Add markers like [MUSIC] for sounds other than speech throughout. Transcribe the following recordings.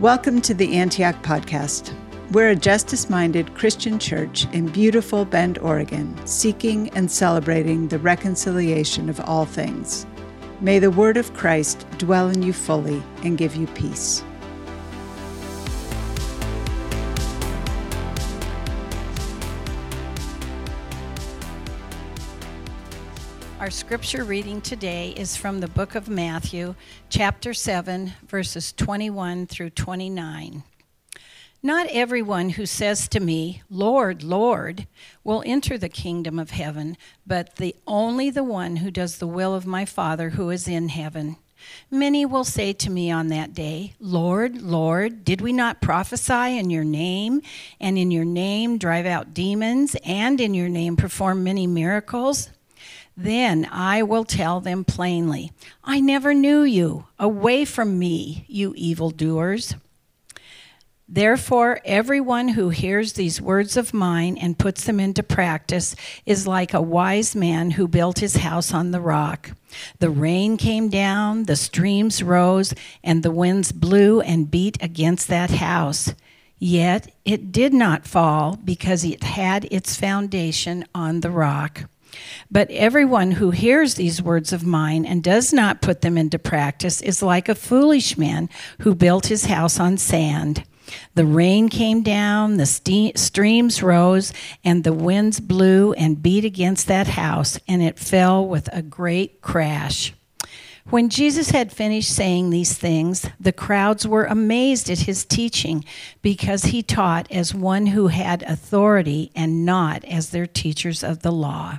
Welcome to the Antioch Podcast. We're a justice minded Christian church in beautiful Bend, Oregon, seeking and celebrating the reconciliation of all things. May the word of Christ dwell in you fully and give you peace. Scripture reading today is from the book of Matthew, chapter 7, verses 21 through 29. Not everyone who says to me, Lord, Lord, will enter the kingdom of heaven, but the only the one who does the will of my Father who is in heaven. Many will say to me on that day, Lord, Lord, did we not prophesy in your name, and in your name drive out demons, and in your name perform many miracles? Then I will tell them plainly, I never knew you. Away from me, you evildoers. Therefore, everyone who hears these words of mine and puts them into practice is like a wise man who built his house on the rock. The rain came down, the streams rose, and the winds blew and beat against that house. Yet it did not fall because it had its foundation on the rock. But everyone who hears these words of mine and does not put them into practice is like a foolish man who built his house on sand. The rain came down, the streams rose, and the winds blew and beat against that house, and it fell with a great crash. When Jesus had finished saying these things, the crowds were amazed at his teaching because he taught as one who had authority and not as their teachers of the law.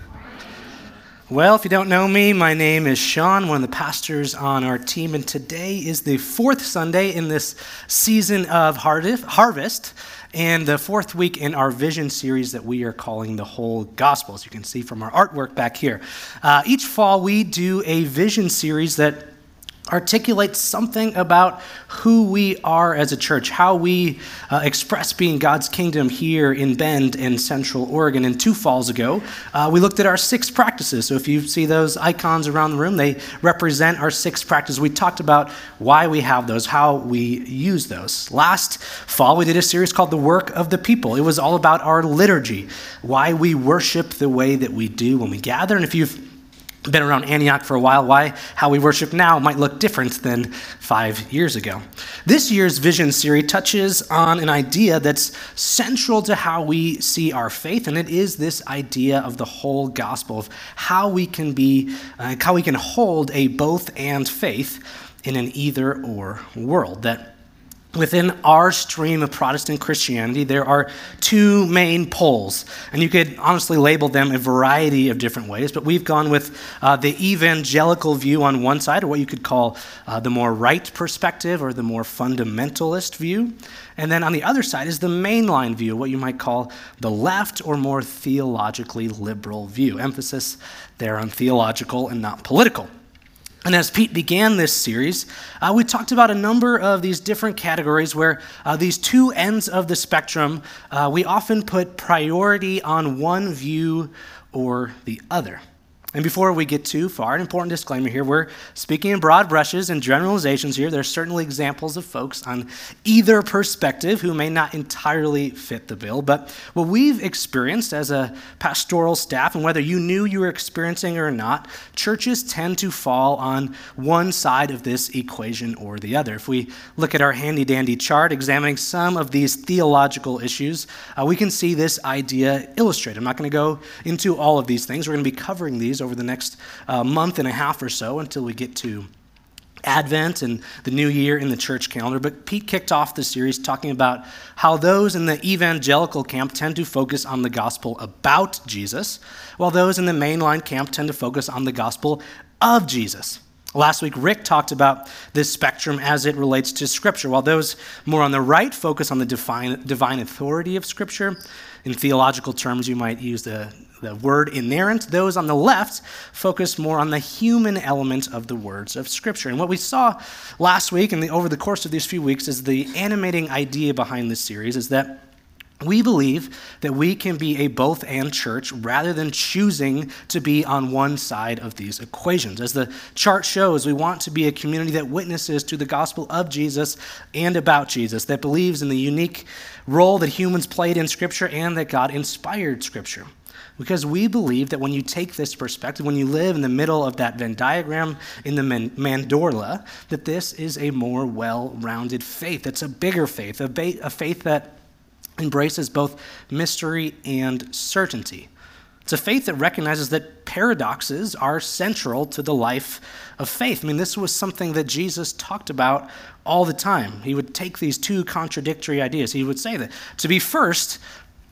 Well, if you don't know me, my name is Sean, one of the pastors on our team, and today is the fourth Sunday in this season of harvest and the fourth week in our vision series that we are calling the whole gospel, as you can see from our artwork back here. Uh, each fall, we do a vision series that articulates something about who we are as a church, how we uh, express being God's kingdom here in Bend and Central Oregon. And two falls ago, uh, we looked at our six practices. So if you see those icons around the room, they represent our six practices. We talked about why we have those, how we use those. Last fall, we did a series called The Work of the People. It was all about our liturgy, why we worship the way that we do when we gather. And if you've been around Antioch for a while, why how we worship now might look different than five years ago. This year's Vision series touches on an idea that's central to how we see our faith, and it is this idea of the whole gospel, of how we can be, uh, how we can hold a both and faith in an either or world. That Within our stream of Protestant Christianity, there are two main poles, and you could honestly label them a variety of different ways, but we've gone with uh, the evangelical view on one side, or what you could call uh, the more right perspective or the more fundamentalist view. And then on the other side is the mainline view, what you might call the left or more theologically liberal view. Emphasis there on theological and not political. And as Pete began this series, uh, we talked about a number of these different categories where uh, these two ends of the spectrum, uh, we often put priority on one view or the other. And before we get too far, an important disclaimer here we're speaking in broad brushes and generalizations here. There are certainly examples of folks on either perspective who may not entirely fit the bill. But what we've experienced as a pastoral staff, and whether you knew you were experiencing it or not, churches tend to fall on one side of this equation or the other. If we look at our handy dandy chart examining some of these theological issues, uh, we can see this idea illustrated. I'm not going to go into all of these things, we're going to be covering these over the next uh, month and a half or so until we get to Advent and the new year in the church calendar. But Pete kicked off the series talking about how those in the evangelical camp tend to focus on the gospel about Jesus, while those in the mainline camp tend to focus on the gospel of Jesus. Last week, Rick talked about this spectrum as it relates to Scripture. While those more on the right focus on the divine, divine authority of Scripture, in theological terms, you might use the the word inerrant. Those on the left focus more on the human element of the words of Scripture. And what we saw last week and the, over the course of these few weeks is the animating idea behind this series is that we believe that we can be a both and church rather than choosing to be on one side of these equations. As the chart shows, we want to be a community that witnesses to the gospel of Jesus and about Jesus, that believes in the unique role that humans played in Scripture and that God inspired Scripture. Because we believe that when you take this perspective, when you live in the middle of that Venn diagram in the mandorla, that this is a more well rounded faith. It's a bigger faith, a faith that embraces both mystery and certainty. It's a faith that recognizes that paradoxes are central to the life of faith. I mean, this was something that Jesus talked about all the time. He would take these two contradictory ideas. He would say that to be first,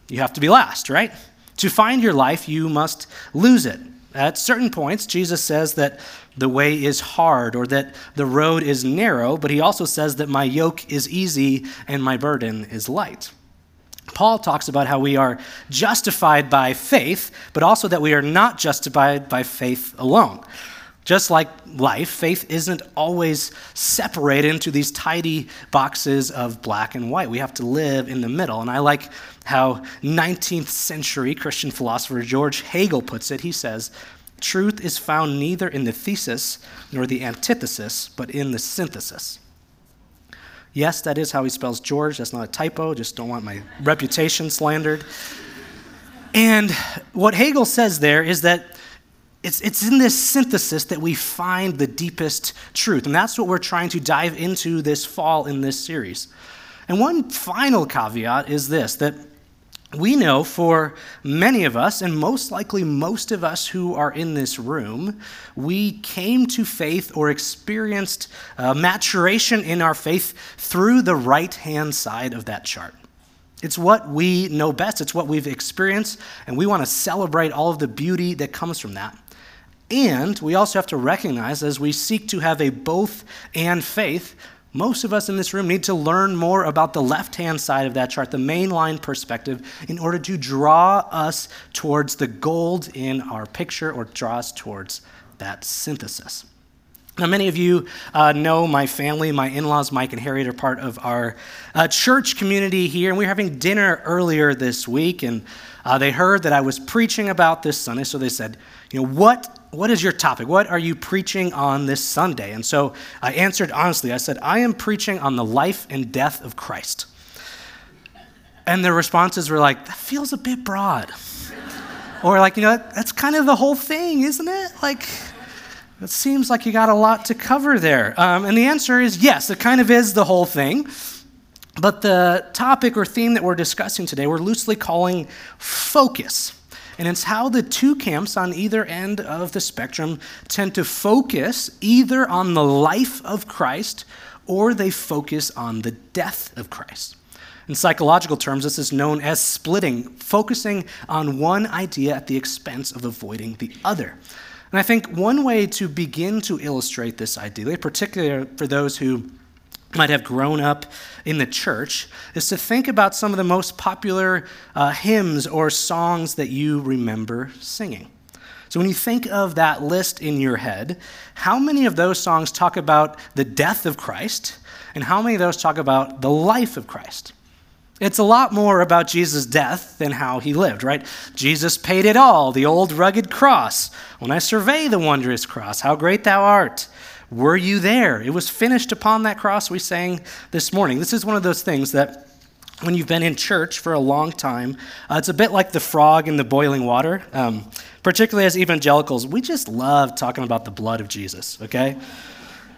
you have to be last, right? To find your life, you must lose it. At certain points, Jesus says that the way is hard or that the road is narrow, but he also says that my yoke is easy and my burden is light. Paul talks about how we are justified by faith, but also that we are not justified by faith alone. Just like life, faith isn't always separated into these tidy boxes of black and white. We have to live in the middle. And I like how 19th century Christian philosopher George Hegel puts it. He says, Truth is found neither in the thesis nor the antithesis, but in the synthesis. Yes, that is how he spells George. That's not a typo. Just don't want my reputation slandered. And what Hegel says there is that it's, it's in this synthesis that we find the deepest truth. And that's what we're trying to dive into this fall in this series. And one final caveat is this that we know for many of us, and most likely most of us who are in this room, we came to faith or experienced uh, maturation in our faith through the right hand side of that chart. It's what we know best, it's what we've experienced, and we want to celebrate all of the beauty that comes from that. And we also have to recognize as we seek to have a both and faith, most of us in this room need to learn more about the left hand side of that chart, the mainline perspective, in order to draw us towards the gold in our picture or draw us towards that synthesis. Now, many of you uh, know my family. My in laws, Mike and Harriet, are part of our uh, church community here. And we were having dinner earlier this week, and uh, they heard that I was preaching about this Sunday. So they said, You know, what what is your topic? What are you preaching on this Sunday? And so I answered honestly. I said, I am preaching on the life and death of Christ. And their responses were like, that feels a bit broad. or like, you know, that's kind of the whole thing, isn't it? Like, it seems like you got a lot to cover there. Um, and the answer is yes, it kind of is the whole thing. But the topic or theme that we're discussing today, we're loosely calling focus. And it's how the two camps on either end of the spectrum tend to focus either on the life of Christ or they focus on the death of Christ. In psychological terms, this is known as splitting, focusing on one idea at the expense of avoiding the other. And I think one way to begin to illustrate this idea, particularly for those who might have grown up in the church is to think about some of the most popular uh, hymns or songs that you remember singing. So, when you think of that list in your head, how many of those songs talk about the death of Christ, and how many of those talk about the life of Christ? It's a lot more about Jesus' death than how he lived, right? Jesus paid it all, the old rugged cross. When I survey the wondrous cross, how great thou art. Were you there? It was finished upon that cross, we sang this morning. This is one of those things that when you've been in church for a long time, uh, it's a bit like the frog in the boiling water. Um, particularly as evangelicals, we just love talking about the blood of Jesus, okay?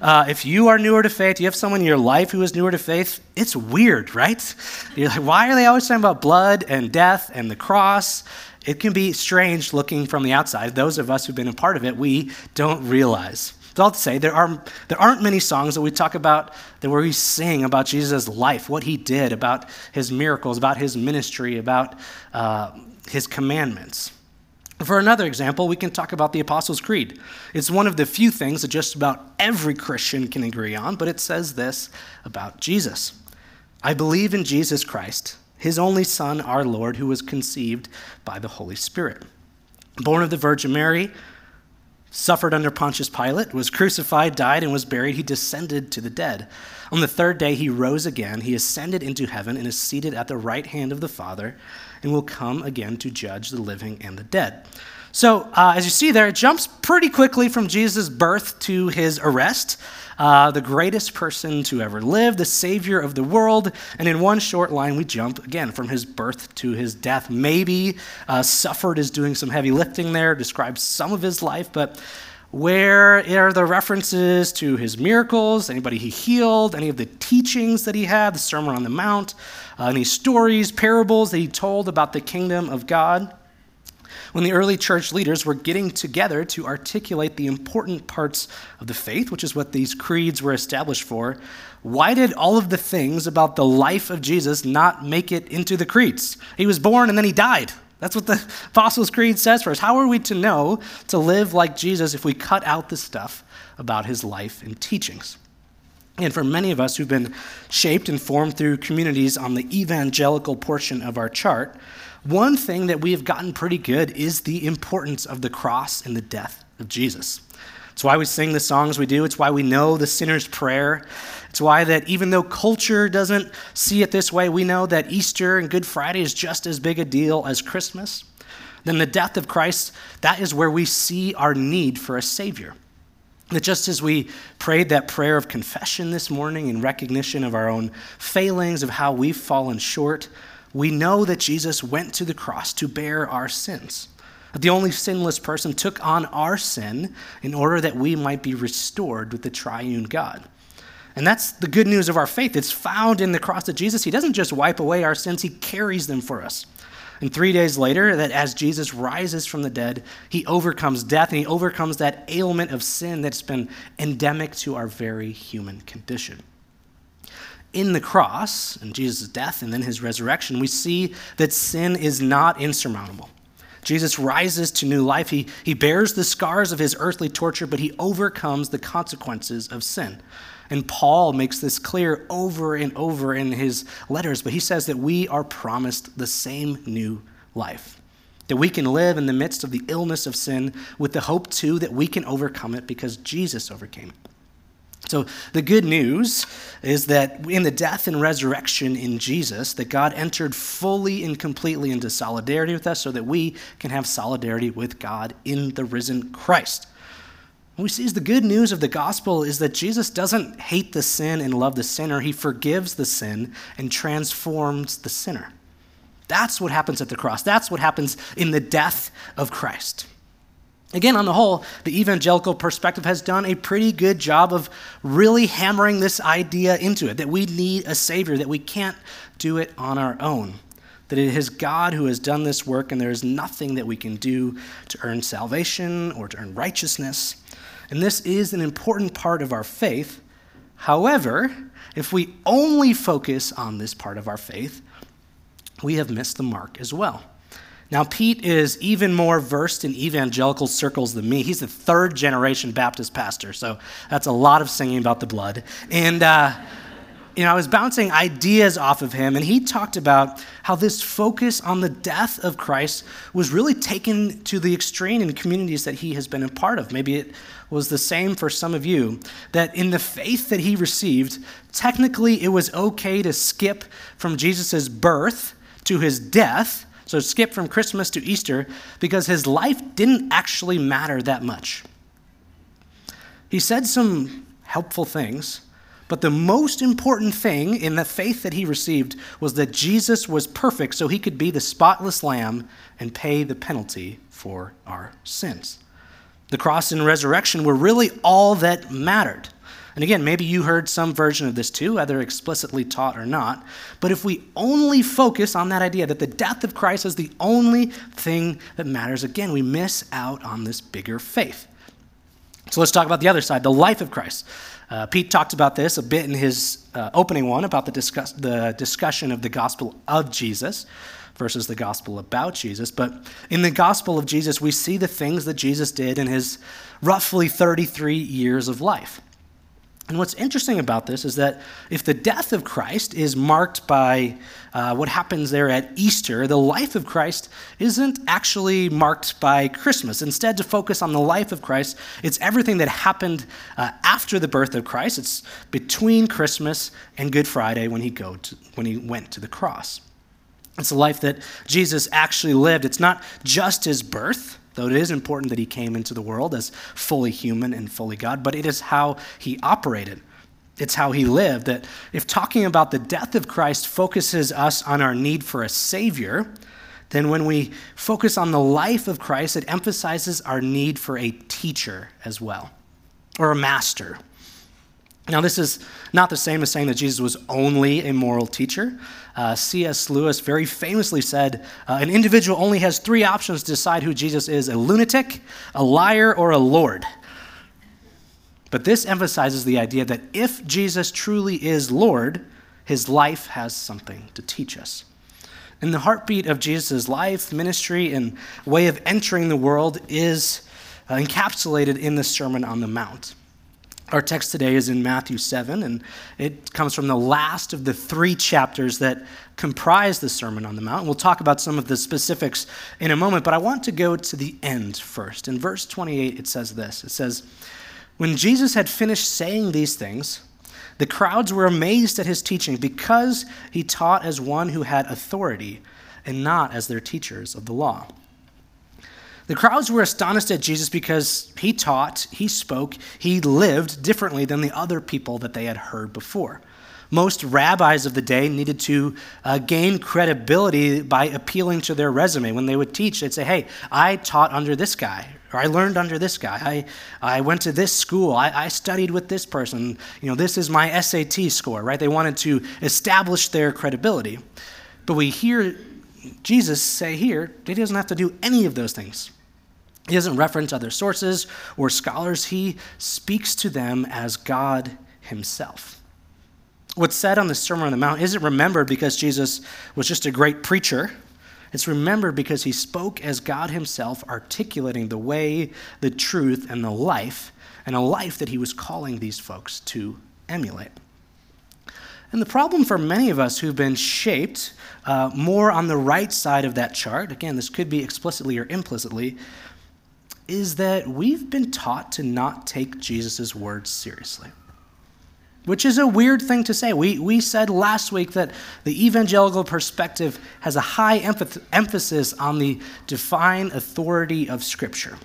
Uh, if you are newer to faith, you have someone in your life who is newer to faith, it's weird, right? You're like, why are they always talking about blood and death and the cross? It can be strange looking from the outside. Those of us who've been a part of it, we don't realize. So I'll say there, are, there aren't many songs that we talk about that where we sing about Jesus' life, what he did, about his miracles, about his ministry, about uh, his commandments. For another example, we can talk about the Apostles' Creed. It's one of the few things that just about every Christian can agree on, but it says this about Jesus I believe in Jesus Christ, his only Son, our Lord, who was conceived by the Holy Spirit. born of the Virgin Mary, suffered under Pontius Pilate, was crucified, died, and was buried. He descended to the dead. On the third day, he rose again. He ascended into heaven and is seated at the right hand of the Father and will come again to judge the living and the dead. So, uh, as you see there, it jumps pretty quickly from Jesus' birth to his arrest. Uh, the greatest person to ever live, the Savior of the world. And in one short line, we jump again from his birth to his death. Maybe uh, suffered is doing some heavy lifting there, describes some of his life, but where are the references to his miracles, anybody he healed, any of the teachings that he had, the Sermon on the Mount, uh, any stories, parables that he told about the kingdom of God? When the early church leaders were getting together to articulate the important parts of the faith, which is what these creeds were established for, why did all of the things about the life of Jesus not make it into the creeds? He was born and then he died. That's what the [LAUGHS] Apostles' Creed says for us. How are we to know to live like Jesus if we cut out the stuff about his life and teachings? And for many of us who've been shaped and formed through communities on the evangelical portion of our chart, one thing that we have gotten pretty good is the importance of the cross and the death of Jesus. It's why we sing the songs we do. It's why we know the sinner's prayer. It's why that even though culture doesn't see it this way, we know that Easter and Good Friday is just as big a deal as Christmas. Then the death of Christ, that is where we see our need for a Savior. That just as we prayed that prayer of confession this morning in recognition of our own failings, of how we've fallen short, we know that Jesus went to the cross to bear our sins. That the only sinless person took on our sin in order that we might be restored with the triune God. And that's the good news of our faith. It's found in the cross of Jesus. He doesn't just wipe away our sins, He carries them for us. And three days later, that as Jesus rises from the dead, He overcomes death and He overcomes that ailment of sin that's been endemic to our very human condition in the cross and Jesus' death and then his resurrection, we see that sin is not insurmountable. Jesus rises to new life. He, he bears the scars of his earthly torture, but he overcomes the consequences of sin. And Paul makes this clear over and over in his letters, but he says that we are promised the same new life. That we can live in the midst of the illness of sin with the hope, too, that we can overcome it because Jesus overcame it. So the good news is that in the death and resurrection in Jesus, that God entered fully and completely into solidarity with us so that we can have solidarity with God in the risen Christ. What we see is the good news of the gospel is that Jesus doesn't hate the sin and love the sinner. He forgives the sin and transforms the sinner. That's what happens at the cross. That's what happens in the death of Christ. Again, on the whole, the evangelical perspective has done a pretty good job of really hammering this idea into it that we need a Savior, that we can't do it on our own, that it is God who has done this work, and there is nothing that we can do to earn salvation or to earn righteousness. And this is an important part of our faith. However, if we only focus on this part of our faith, we have missed the mark as well. Now, Pete is even more versed in evangelical circles than me. He's a third generation Baptist pastor, so that's a lot of singing about the blood. And, uh, you know, I was bouncing ideas off of him, and he talked about how this focus on the death of Christ was really taken to the extreme in communities that he has been a part of. Maybe it was the same for some of you, that in the faith that he received, technically it was okay to skip from Jesus' birth to his death so skip from Christmas to Easter because his life didn't actually matter that much. He said some helpful things, but the most important thing in the faith that he received was that Jesus was perfect so he could be the spotless lamb and pay the penalty for our sins. The cross and resurrection were really all that mattered. And again, maybe you heard some version of this too, either explicitly taught or not. But if we only focus on that idea that the death of Christ is the only thing that matters, again, we miss out on this bigger faith. So let's talk about the other side, the life of Christ. Uh, Pete talked about this a bit in his uh, opening one about the, discuss- the discussion of the gospel of Jesus versus the gospel about Jesus. But in the gospel of Jesus, we see the things that Jesus did in his roughly 33 years of life. And what's interesting about this is that if the death of Christ is marked by uh, what happens there at Easter, the life of Christ isn't actually marked by Christmas. Instead, to focus on the life of Christ, it's everything that happened uh, after the birth of Christ. It's between Christmas and Good Friday when he, go to, when he went to the cross. It's a life that Jesus actually lived. It's not just his birth though it is important that he came into the world as fully human and fully God, but it is how he operated. It's how he lived. That if talking about the death of Christ focuses us on our need for a Savior, then when we focus on the life of Christ, it emphasizes our need for a teacher as well, or a master. Now, this is not the same as saying that Jesus was only a moral teacher. Uh, C.S. Lewis very famously said uh, an individual only has three options to decide who Jesus is a lunatic, a liar, or a Lord. But this emphasizes the idea that if Jesus truly is Lord, his life has something to teach us. And the heartbeat of Jesus' life, ministry, and way of entering the world is uh, encapsulated in the Sermon on the Mount. Our text today is in Matthew 7, and it comes from the last of the three chapters that comprise the Sermon on the Mount. We'll talk about some of the specifics in a moment, but I want to go to the end first. In verse 28, it says this It says, When Jesus had finished saying these things, the crowds were amazed at his teaching because he taught as one who had authority and not as their teachers of the law. The crowds were astonished at Jesus because he taught, he spoke, he lived differently than the other people that they had heard before. Most rabbis of the day needed to uh, gain credibility by appealing to their resume. When they would teach, they'd say, Hey, I taught under this guy, or I learned under this guy. I, I went to this school. I, I studied with this person. You know, this is my SAT score, right? They wanted to establish their credibility. But we hear Jesus say here he doesn't have to do any of those things. He doesn't reference other sources or scholars, he speaks to them as God himself. What's said on the Sermon on the Mount isn't remembered because Jesus was just a great preacher. It's remembered because he spoke as God himself, articulating the way, the truth, and the life, and a life that he was calling these folks to emulate. And the problem for many of us who've been shaped uh, more on the right side of that chart, again, this could be explicitly or implicitly, is that we've been taught to not take Jesus' words seriously. Which is a weird thing to say. We, we said last week that the evangelical perspective has a high emphasis on the divine authority of Scripture.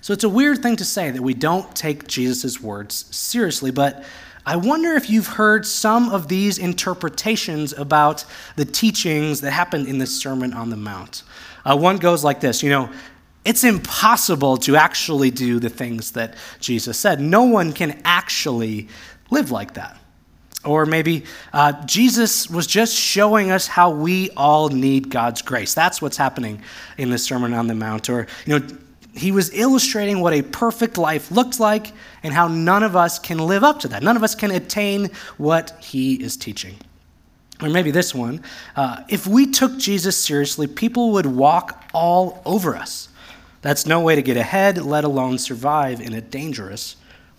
So it's a weird thing to say that we don't take Jesus' words seriously, but I wonder if you've heard some of these interpretations about the teachings that happened in the Sermon on the Mount. Uh, one goes like this You know, it's impossible to actually do the things that Jesus said. No one can actually live like that. Or maybe uh, Jesus was just showing us how we all need God's grace. That's what's happening in the Sermon on the Mount. Or, you know, he was illustrating what a perfect life looked like and how none of us can live up to that. None of us can attain what he is teaching. Or maybe this one uh, if we took Jesus seriously, people would walk all over us. That's no way to get ahead, let alone survive in a dangerous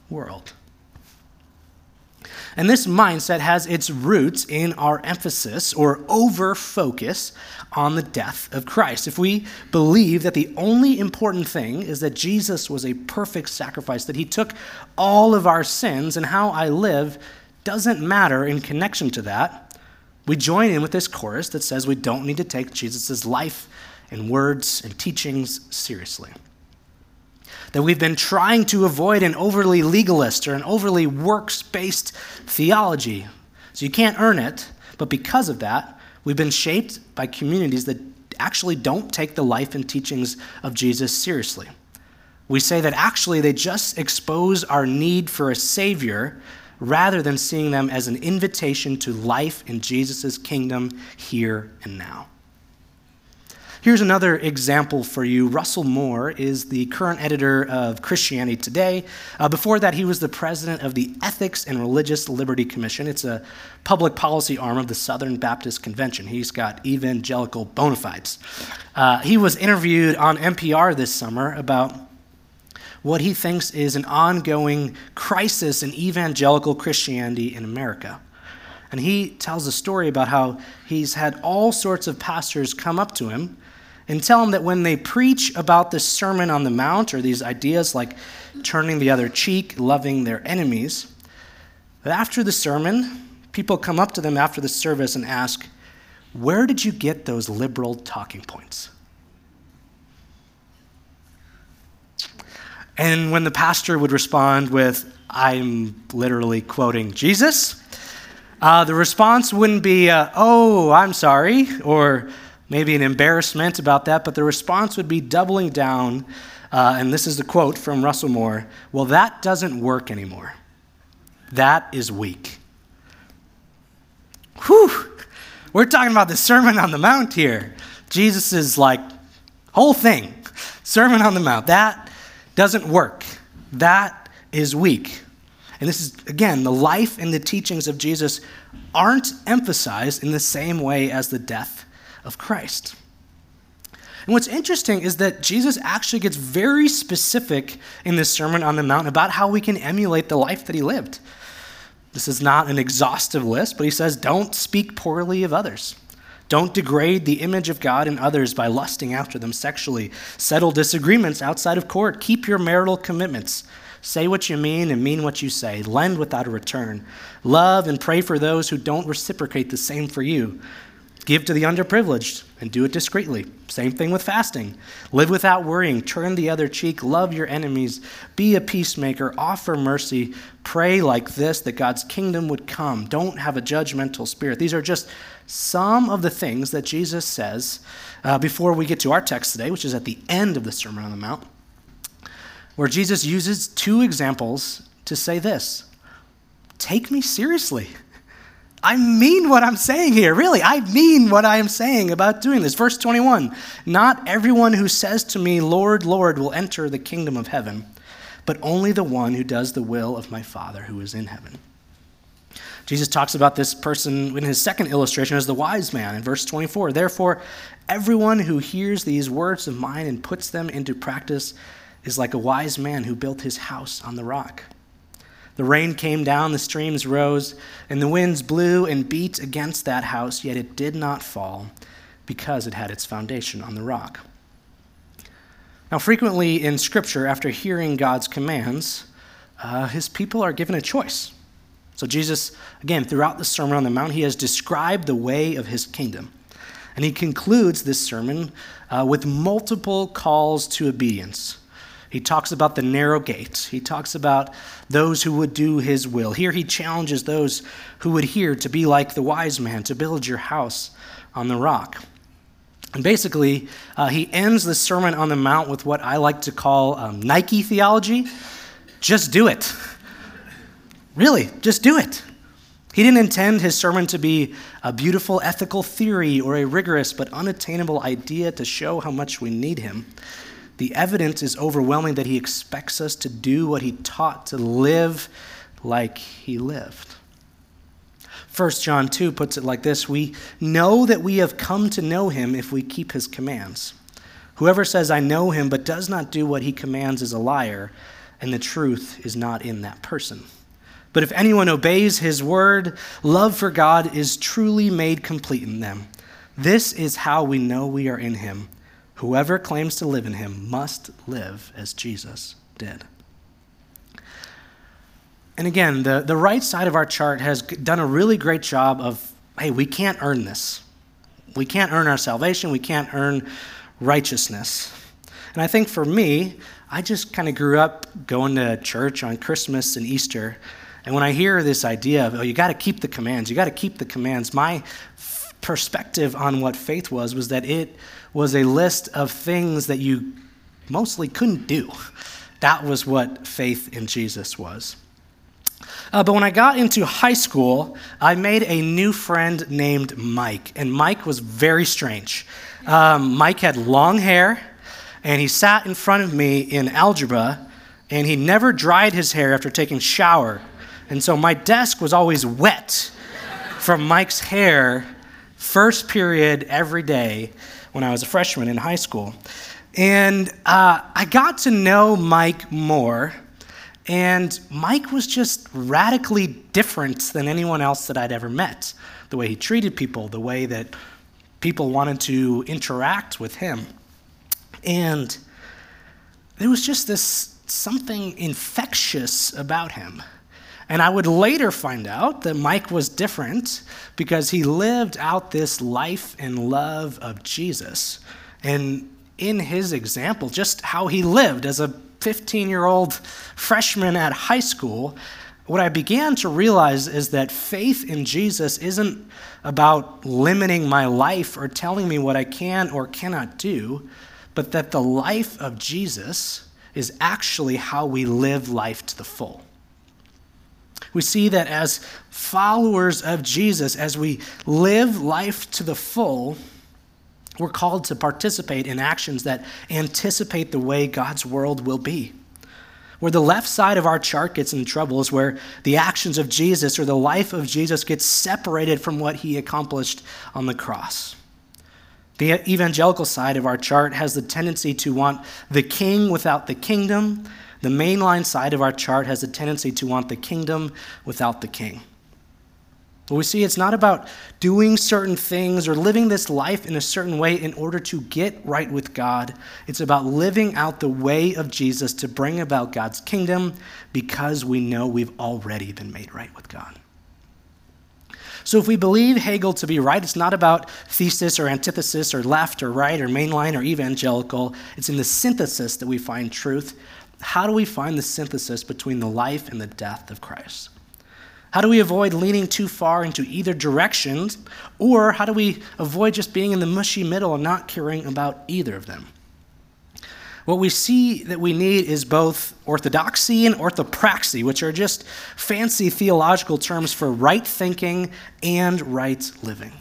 world. And this mindset has its roots in our emphasis or over focus on the death of Christ. If we believe that the only important thing is that Jesus was a perfect sacrifice, that he took all of our sins, and how I live doesn't matter in connection to that, we join in with this chorus that says we don't need to take Jesus' life and words and teachings seriously. That we've been trying to avoid an overly legalist or an overly works based theology. So you can't earn it, but because of that, we've been shaped by communities that actually don't take the life and teachings of Jesus seriously. We say that actually they just expose our need for a Savior rather than seeing them as an invitation to life in Jesus' kingdom here and now. Here's another example for you. Russell Moore is the current editor of Christianity Today. Uh, before that, he was the president of the Ethics and Religious Liberty Commission. It's a public policy arm of the Southern Baptist Convention. He's got evangelical bona fides. Uh, he was interviewed on NPR this summer about what he thinks is an ongoing crisis in evangelical Christianity in America. And he tells a story about how he's had all sorts of pastors come up to him and tell them that when they preach about the Sermon on the Mount or these ideas like turning the other cheek, loving their enemies, that after the sermon, people come up to them after the service and ask, Where did you get those liberal talking points? And when the pastor would respond with, I'm literally quoting Jesus, uh, the response wouldn't be, uh, oh, I'm sorry, or maybe an embarrassment about that, but the response would be doubling down. Uh, and this is the quote from Russell Moore Well, that doesn't work anymore. That is weak. Whew! We're talking about the Sermon on the Mount here. Jesus' is like whole thing. Sermon on the Mount. That doesn't work. That is weak. And this is, again, the life and the teachings of Jesus aren't emphasized in the same way as the death of Christ. And what's interesting is that Jesus actually gets very specific in this Sermon on the Mount about how we can emulate the life that he lived. This is not an exhaustive list, but he says, don't speak poorly of others. Don't degrade the image of God in others by lusting after them sexually. Settle disagreements outside of court. Keep your marital commitments. Say what you mean and mean what you say. Lend without a return. Love and pray for those who don't reciprocate the same for you. Give to the underprivileged and do it discreetly. Same thing with fasting. Live without worrying. Turn the other cheek. Love your enemies. Be a peacemaker. Offer mercy. Pray like this that God's kingdom would come. Don't have a judgmental spirit. These are just some of the things that Jesus says uh, before we get to our text today, which is at the end of the Sermon on the Mount where Jesus uses two examples to say this Take me seriously. I mean what I'm saying here. Really, I mean what I am saying about doing this. Verse 21 Not everyone who says to me, Lord, Lord, will enter the kingdom of heaven, but only the one who does the will of my Father who is in heaven. Jesus talks about this person in his second illustration as the wise man in verse 24. Therefore, everyone who hears these words of mine and puts them into practice is like a wise man who built his house on the rock. The rain came down, the streams rose, and the winds blew and beat against that house, yet it did not fall because it had its foundation on the rock. Now, frequently in Scripture, after hearing God's commands, uh, his people are given a choice. So, Jesus, again, throughout the Sermon on the Mount, he has described the way of his kingdom. And he concludes this sermon uh, with multiple calls to obedience. He talks about the narrow gate. He talks about those who would do his will. Here he challenges those who would hear to be like the wise man, to build your house on the rock. And basically, uh, he ends the Sermon on the Mount with what I like to call um, Nike theology just do it. Really, just do it. He didn't intend his sermon to be a beautiful ethical theory or a rigorous but unattainable idea to show how much we need him the evidence is overwhelming that he expects us to do what he taught, to live like he lived. 1 John 2 puts it like this We know that we have come to know him if we keep his commands. Whoever says, I know him, but does not do what he commands is a liar, and the truth is not in that person. But if anyone obeys his word, love for God is truly made complete in them. This is how we know we are in him. Whoever claims to live in him must live as Jesus did. And again, the, the right side of our chart has done a really great job of hey, we can't earn this. We can't earn our salvation. We can't earn righteousness. And I think for me, I just kind of grew up going to church on Christmas and Easter. And when I hear this idea of, oh, you got to keep the commands, you got to keep the commands, my perspective on what faith was was that it was a list of things that you mostly couldn't do. That was what faith in Jesus was. Uh, but when I got into high school, I made a new friend named Mike, and Mike was very strange. Um, Mike had long hair, and he sat in front of me in algebra, and he never dried his hair after taking shower. And so my desk was always wet from Mike's hair, first period every day when I was a freshman in high school. And uh, I got to know Mike more, and Mike was just radically different than anyone else that I'd ever met. The way he treated people, the way that people wanted to interact with him. And there was just this something infectious about him. And I would later find out that Mike was different because he lived out this life and love of Jesus. And in his example, just how he lived as a 15 year old freshman at high school, what I began to realize is that faith in Jesus isn't about limiting my life or telling me what I can or cannot do, but that the life of Jesus is actually how we live life to the full. We see that as followers of Jesus, as we live life to the full, we're called to participate in actions that anticipate the way God's world will be. Where the left side of our chart gets in trouble is where the actions of Jesus or the life of Jesus gets separated from what he accomplished on the cross. The evangelical side of our chart has the tendency to want the king without the kingdom. The mainline side of our chart has a tendency to want the kingdom without the king. But we see it's not about doing certain things or living this life in a certain way in order to get right with God. It's about living out the way of Jesus to bring about God's kingdom because we know we've already been made right with God. So if we believe Hegel to be right, it's not about thesis or antithesis or left or right or mainline or evangelical. It's in the synthesis that we find truth. How do we find the synthesis between the life and the death of Christ? How do we avoid leaning too far into either direction? Or how do we avoid just being in the mushy middle and not caring about either of them? What we see that we need is both orthodoxy and orthopraxy, which are just fancy theological terms for right thinking and right living.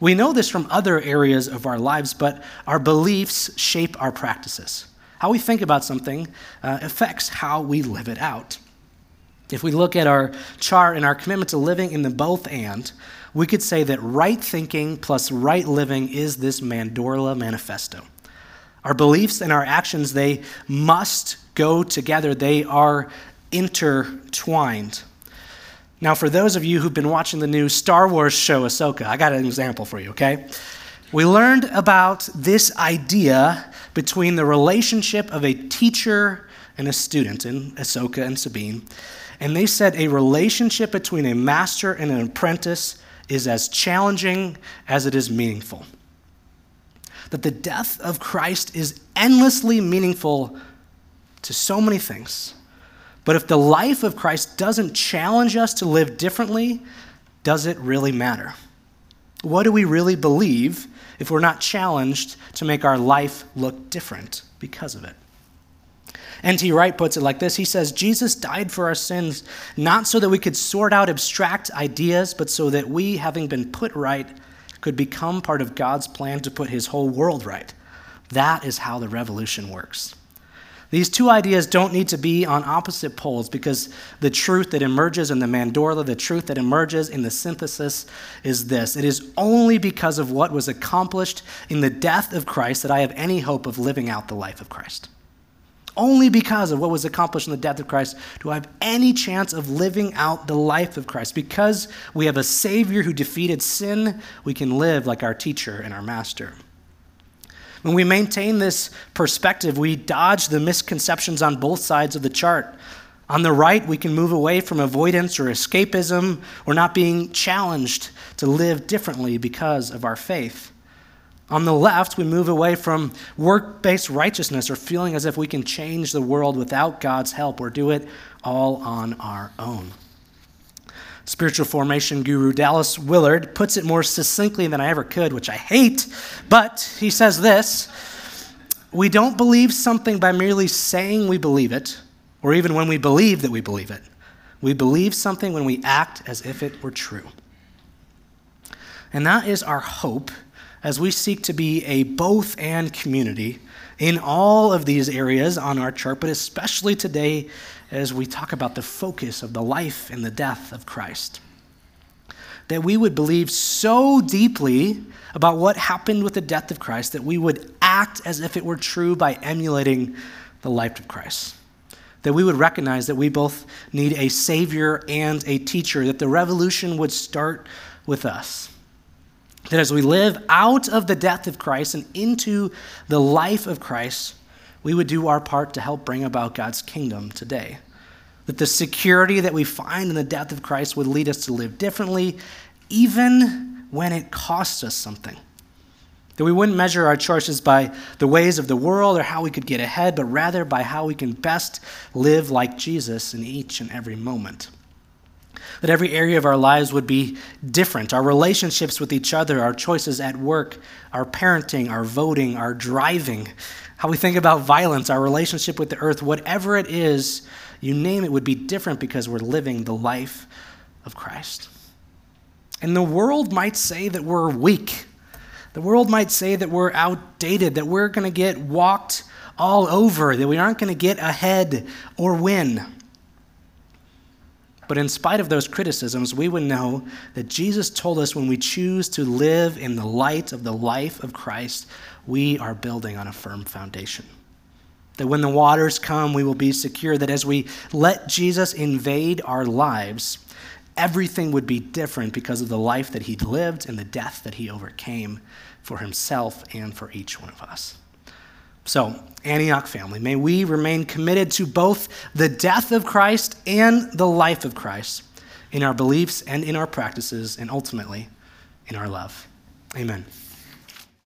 We know this from other areas of our lives, but our beliefs shape our practices. How we think about something uh, affects how we live it out. If we look at our chart and our commitment to living in the both and, we could say that right thinking plus right living is this Mandorla manifesto. Our beliefs and our actions, they must go together. They are intertwined. Now, for those of you who've been watching the new Star Wars show, Ahsoka, I got an example for you, okay? We learned about this idea between the relationship of a teacher and a student in Ahsoka and Sabine. And they said a relationship between a master and an apprentice is as challenging as it is meaningful that the death of Christ is endlessly meaningful to so many things. But if the life of Christ doesn't challenge us to live differently, does it really matter? What do we really believe if we're not challenged to make our life look different because of it? N.T. Wright puts it like this He says, Jesus died for our sins, not so that we could sort out abstract ideas, but so that we, having been put right, could become part of God's plan to put his whole world right. That is how the revolution works. These two ideas don't need to be on opposite poles because the truth that emerges in the mandorla, the truth that emerges in the synthesis is this it is only because of what was accomplished in the death of Christ that I have any hope of living out the life of Christ. Only because of what was accomplished in the death of Christ do I have any chance of living out the life of Christ. Because we have a Savior who defeated sin, we can live like our teacher and our master. When we maintain this perspective, we dodge the misconceptions on both sides of the chart. On the right, we can move away from avoidance or escapism or not being challenged to live differently because of our faith. On the left, we move away from work based righteousness or feeling as if we can change the world without God's help or do it all on our own. Spiritual formation guru Dallas Willard puts it more succinctly than I ever could, which I hate, but he says this We don't believe something by merely saying we believe it, or even when we believe that we believe it. We believe something when we act as if it were true. And that is our hope as we seek to be a both and community in all of these areas on our chart, but especially today as we talk about the focus of the life and the death of Christ. That we would believe so deeply about what happened with the death of Christ that we would act as if it were true by emulating the life of Christ. That we would recognize that we both need a Savior and a teacher, that the revolution would start with us. That as we live out of the death of Christ and into the life of Christ, we would do our part to help bring about God's kingdom today. That the security that we find in the death of Christ would lead us to live differently, even when it costs us something. That we wouldn't measure our choices by the ways of the world or how we could get ahead, but rather by how we can best live like Jesus in each and every moment. That every area of our lives would be different. Our relationships with each other, our choices at work, our parenting, our voting, our driving, how we think about violence, our relationship with the earth, whatever it is, you name it, would be different because we're living the life of Christ. And the world might say that we're weak the world might say that we're outdated, that we're going to get walked all over, that we aren't going to get ahead or win. But in spite of those criticisms, we would know that Jesus told us when we choose to live in the light of the life of Christ, we are building on a firm foundation. That when the waters come, we will be secure. That as we let Jesus invade our lives, everything would be different because of the life that he lived and the death that he overcame for himself and for each one of us. So, Antioch family, may we remain committed to both the death of Christ and the life of Christ in our beliefs and in our practices, and ultimately in our love. Amen.